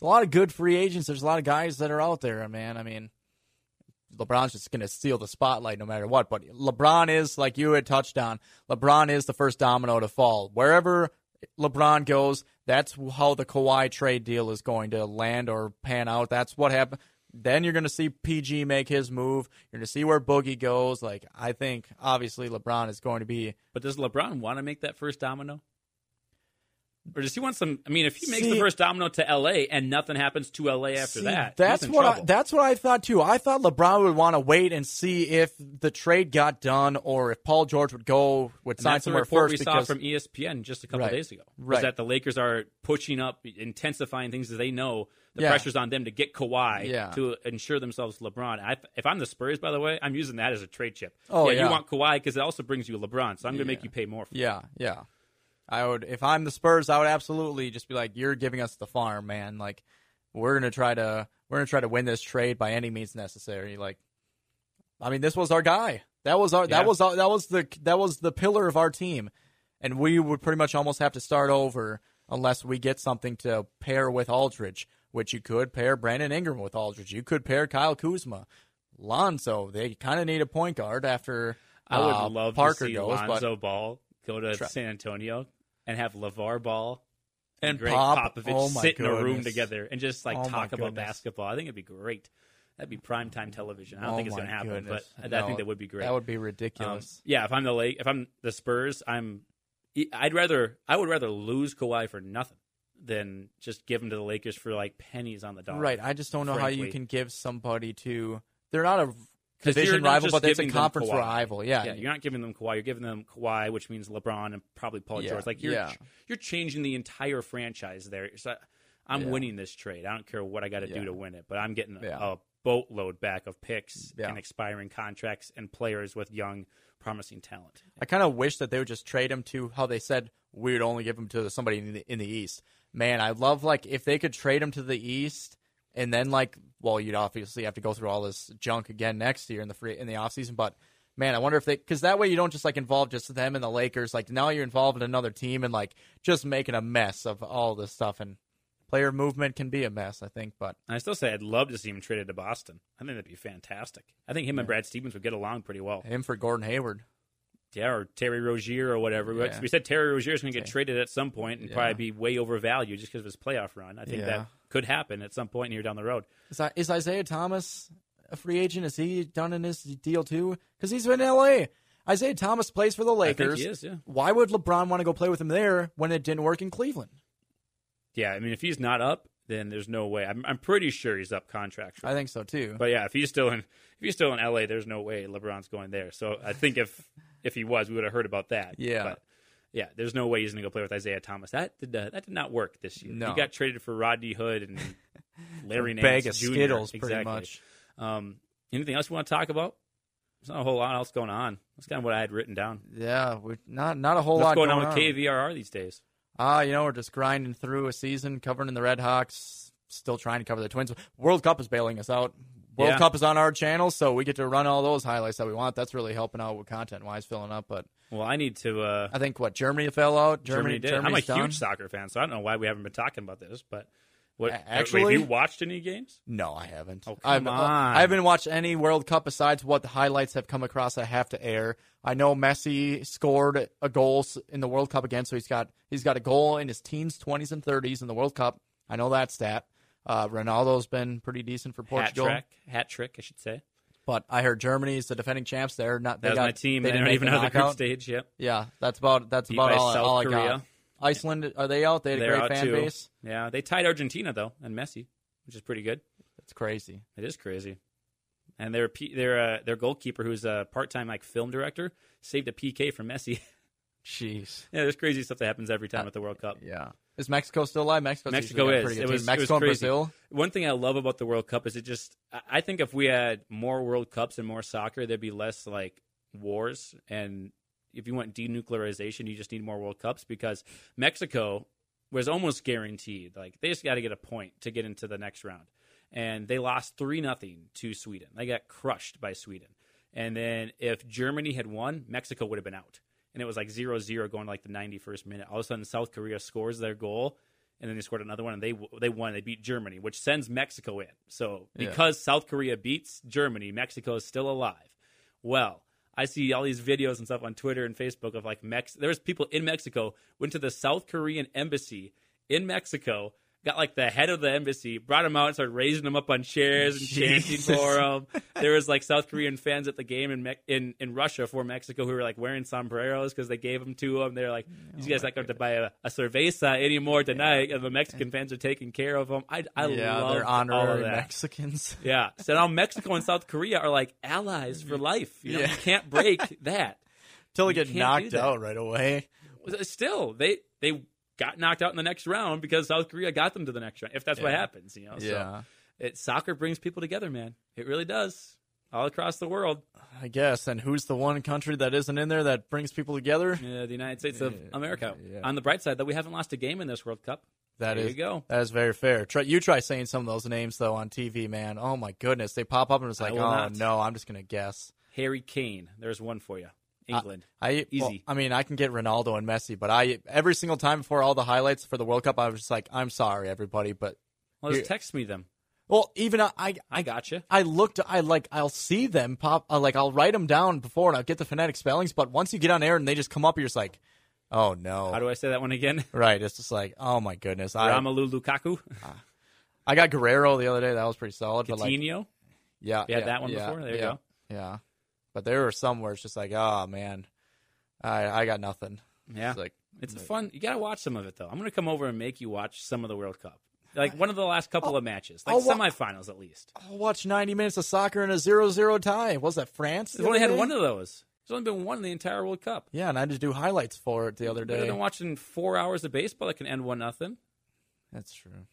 there's a lot of good free agents. There's a lot of guys that are out there, man. I mean, LeBron's just going to steal the spotlight no matter what. But LeBron is, like you had touched on, LeBron is the first domino to fall. Wherever LeBron goes, that's how the Kawhi trade deal is going to land or pan out. That's what happened. Then you're going to see PG make his move. You're going to see where Boogie goes. Like, I think, obviously, LeBron is going to be. But does LeBron want to make that first domino? Or does he want some? I mean, if he makes See- the first domino to L.A. and nothing happens to L.A. after See, that, that's what I, that's what I thought too. I thought LeBron would want to wait and see if the trade got done or if Paul George would go would And sign that's the somewhere report first we saw because from E ESPN just a couple Right. days ago. Right. Was that the Lakers are pushing up, intensifying things as they know the Yeah. pressure's on them to get Kawhi Yeah. to ensure themselves LeBron. I, if I'm the Spurs, by the way, I'm using that as a trade chip. Oh, yeah, yeah. you want Kawhi because it also brings you LeBron, so I'm going to make you pay more. For Yeah, yeah. I would if I'm the Spurs, I would absolutely just be like, "You're giving us the farm, man. Like, we're gonna try to we're gonna try to win this trade by any means necessary." Like, I mean, this was our guy. That was our Yeah. that was our, that was the that was the pillar of our team, and we would pretty much almost have to start over unless we get something to pair with Aldridge, which you could pair Brandon Ingram with Aldridge. You could pair Kyle Kuzma. Lonzo, they kind of need a point guard after I would uh, love Parker to see goes, but Lonzo Ball go to Try- San Antonio and have LeVar Ball And Gregg Pop. Popovich Oh, sit in a room together and just like Oh, talk about basketball. I think it'd be great. That'd be primetime television. I don't Oh think it's going to happen, goodness. but I, I think that would be great. That would be Um, ridiculous. yeah, if I'm the Lake, if I'm the Spurs, I'm. I'd rather I would rather lose Kawhi for nothing than just give him to the Lakers for like pennies on the dollar. right. I just don't know how you can give somebody to. They're not a division rival, but it's a conference Kawhi. rival. Yeah. Yeah, you're not giving them Kawhi. You're giving them Kawhi, which means LeBron and probably Paul Yeah, George. Like you're yeah. you're changing the entire franchise there. So I'm winning this trade. I don't care what I got to do to win it, but I'm getting Yeah. a boatload back of picks and expiring contracts and players with young promising talent. I kind of wish that they would just trade him to how they said we would only give him to somebody in the, in the East. Man, I love like if they could trade him to the East and then like well, you'd obviously have to go through all this junk again next year in the free in the offseason, but man, I wonder if they because that way you don't just like involve just them and the Lakers. Like now you're involved in another team and like just making a mess of all this stuff and player movement can be a mess, I think, but I still say I'd love to see him traded to Boston. I think that'd be fantastic. I think him and Brad Stevens would get along pretty well. him for Gordon Hayward. Yeah, or Terry Rozier or whatever. Yeah. We said Terry Rozier is going to get Okay. traded at some point and Yeah. probably be way overvalued just because of his playoff run. I think Yeah. that could happen at some point here down the road. Is, Isaiah Thomas a free agent? Is he done in his deal too? Because he's in LA. Isaiah Thomas plays for the I think Lakers. he is, yeah. Why would LeBron want to go play with him there when it didn't work in Cleveland? Yeah, I mean, if he's not up, then there's no way. I'm, I'm pretty sure he's up contractually. I think so too. But yeah, if he's still in if he's still in LA, there's no way LeBron's going there. So I think if if he was, we would have heard about that. Yeah. But yeah, there's no way he's going to go play with Isaiah Thomas. That did uh, that did not work this year. No. He got traded for Rodney Hood and Larry Nance Bag of Jr. Skittles, pretty much. Um, anything else you want to talk about? There's not a whole lot else going on. That's kind of what I had written down. Yeah, we not not a whole What's lot going, going on with KVRR these days? Ah, you know, we're just grinding through a season, covering the Red Hawks, still trying to cover the Twins. World Cup is bailing us out. World Yeah. Cup is on our channel, so we get to run all those highlights that we want. That's really helping out with content wise, filling up. But Well, I need to. Uh, I think what Germany fell out. Germany, Germany, did. I'm a done. huge soccer fan, so I don't know why we haven't been talking about this. But what? Actually- have you watched any games? No, I haven't. Oh, I've, come uh, on. I haven't watched any World Cup besides what the highlights have come across. I have to air. I know Messi scored a goal in the World Cup again, so he's got he's got a goal in his teens, twenties, and thirties in the World Cup. I know that stat. Uh, Ronaldo's been pretty decent for Hat Portugal, trick, hat trick, I should say. but I heard Germany's the defending champs. They're not. They That got, my team. They, They, didn't don't even know the group stage. Yep. Yeah, that's about that's Beat about all, South all I Korea. got. Iceland are they out? They had a They're great out fan too. base. Yeah, they tied Argentina though, and Messi, which is pretty good. It's crazy. It is crazy. And their their uh, their goalkeeper, who's a part time like film director, saved a PK from Messi. Jeez. yeah, there's crazy stuff that happens every time at the World Cup. Yeah. Is Mexico still alive? Mexico's Mexico is. pretty good It team. was, it Mexico was and crazy. Brazil. One thing I love about the World Cup is it just. I- I think if we had more World Cups and more soccer, there'd be less like wars. And if you want denuclearization, you just need more World Cups because Mexico was almost guaranteed. Like they just got to get a point to get into the next round, and they lost three nothing to Sweden. They got crushed by Sweden. And then if Germany had won, Mexico would have been out. And it was like 0-0 going to like the 91st minute. All of a sudden, South Korea scores their goal, and then they scored another one, and they they won. They beat Germany, which sends Mexico in. So Yeah. because South Korea beats Germany, Mexico is still alive. Well, I see all these videos and stuff on Twitter and Facebook of like Mex. There's people in Mexico went to the South Korean embassy in Mexico. Got like the head of the embassy, brought him out, and started raising him up on chairs and chanting for him. There was like South Korean fans at the game in Me- in in Russia for Mexico who were like wearing sombreros because they gave them to them. They're like, "These oh guys not going to buy a, a cerveza anymore tonight," and the Mexican fans are taking care of them. I I yeah, love they're all of honorary that. Mexicans. Yeah. So now Mexico and South Korea are like allies for mm-hmm. life. You, know, Yeah. you can't break that. Until they get knocked out right away. Uh, still, they they got knocked out in the next round because South Korea got them to the next round. If that's what happens, you know. Yeah. So it, soccer brings people together, man. It really does. All across the world. I guess. And who's the one country that isn't in there that brings people together? Yeah, the United States of Yeah. America. Yeah. On the bright side, though, we haven't lost a game in this World Cup. That There is you go. That is very fair. Try, you try saying some of those names though on TV, man. Oh my goodness, they pop up and it's like, oh not. no, I'm just gonna guess. Harry Kane. There's one for you. England. I well, Easy. I mean, I can get Ronaldo and Messi, but I every single time before all the highlights for the World Cup, I was just like, I'm sorry, everybody, but well, just text me them. well, even I, I, I got you. I looked, I like, I'll see them pop, uh, like I'll write them down before and I'll get the phonetic spellings, but once you get on air and they just come up, you're just like, oh no, How do I say that one again? right? It's just like, oh my goodness, I, Romelu Lukaku. I got Guerrero the other day, that was pretty solid, but like, Coutinho. yeah, You had yeah, that one yeah, before? There you go. Yeah, but there were some where it's just like, oh man, I, I got nothing. Yeah. It's like, It's fun. You got to watch some of it, though. I'm going to come over and make you watch some of the World Cup. Like one of the last couple of matches, like I'll wa- semifinals at least. I'll watch 90 minutes of soccer in a 0-0 tie. Was that France? They've only had one of those. There's only been one in the entire World Cup. Yeah, and I just do highlights for it the other day. Better day. than watching four hours of baseball that can end one nothing. That's true.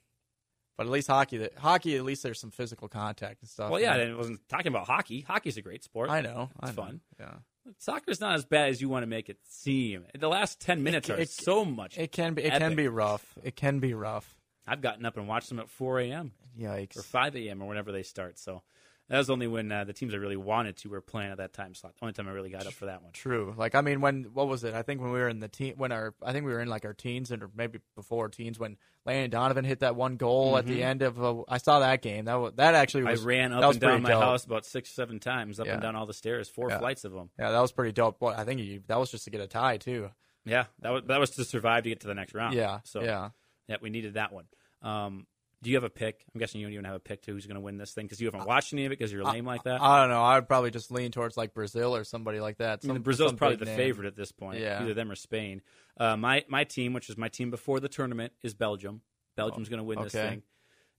But at least hockey, that hockey at least there's some physical contact and stuff. Well, yeah, and it wasn't talking about hockey. Hockey's a great sport. I know. I It's know. fun. Yeah. Soccer's not as bad as you want to make it seem. The last ten minutes are it- so much. It can be. It Epic. can be rough. It can be rough. I've gotten up and watched them at 4 a.m. Yikes. or 5 a.m. or whenever they start. So that was only when uh, the teams I really wanted to were playing at that time slot. The only time I really got up for that one. True. Like I mean, when what was it? I think when we were in the teen, when our I think we were in like our teens and maybe before teens when Landon Donovan hit that one goal at the end of. Uh, I saw that game. That was, that actually Mm-hmm. I ran up was and down my dope. house about six, seven times, up Yeah. and down all the stairs, four Yeah. flights of them. Yeah, that was pretty dope. Well, I think you, that was just to get a tie too. Yeah, that was that was to survive to get to the next round. Yeah. so yeah. yeah, we needed that one. Um, do you have a pick? I'm guessing you don't even have a pick to who's going to win this thing because you haven't watched any of it because you're lame like that. I don't know. I would probably just lean towards like Brazil or somebody like that. I mean, Brazil's some probably the name. favorite at this point. Yeah. Either them or Spain. Uh, my my team, which is my team before the tournament, is Belgium. Belgium's going to win this thing.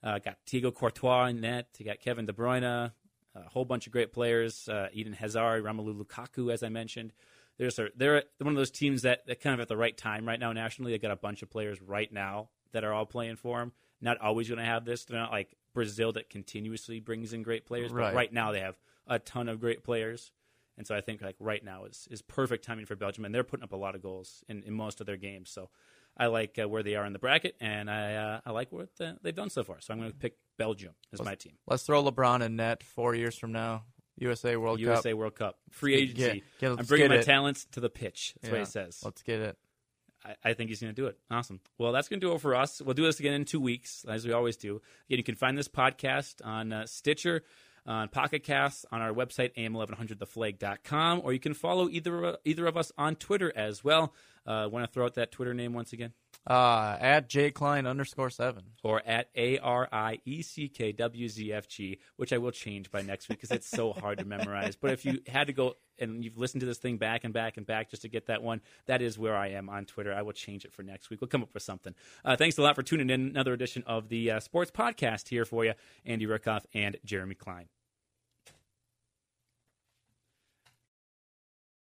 Uh, got Thiago Courtois in net. You got Kevin De Bruyne, a whole bunch of great players. Uh, Eden Hazard, Romelu Lukaku, as I mentioned. They're just, they're one of those teams that, that kind of at the right time right now nationally. They got a bunch of players right now that are all playing for them. Not always going to have this. They're not like Brazil that continuously brings in great players, but Right. right now they have a ton of great players. And so I think like right now is is perfect timing for Belgium, and they're putting up a lot of goals in, in most of their games. So I like uh, where they are in the bracket, and I uh, I like what uh, they've done so far. So I'm going to pick Belgium as my team. Let's throw LeBron in net four years from now. USA World USA Cup. World Cup free agency. get- get- I'm bringing my it. talents to the pitch. That's what Yeah. he says. Let's get it. I, I think he's going to do it. Awesome. Well, that's going to do it for us. We'll do this again in two weeks, as we always do. Again, you can find this podcast on uh, Stitcher, on Pocket Casts, on our website, am1100theflag.com, or you can follow either either of us on Twitter as well. Uh, Want to throw out that Twitter name once again? Uh, at J Klein underscore seven. Or at A R I E C K W Z F G, which I will change by next week because it's so hard to memorize. But if you had to go and you've listened to this thing back and back and back just to get that one, that is where I am on Twitter. I will change it for next week. We'll come up with something. Uh, thanks a lot for tuning in. Another edition of the uh, Sports Podcast here for you, Andy Rickoff and Jeremy Klein.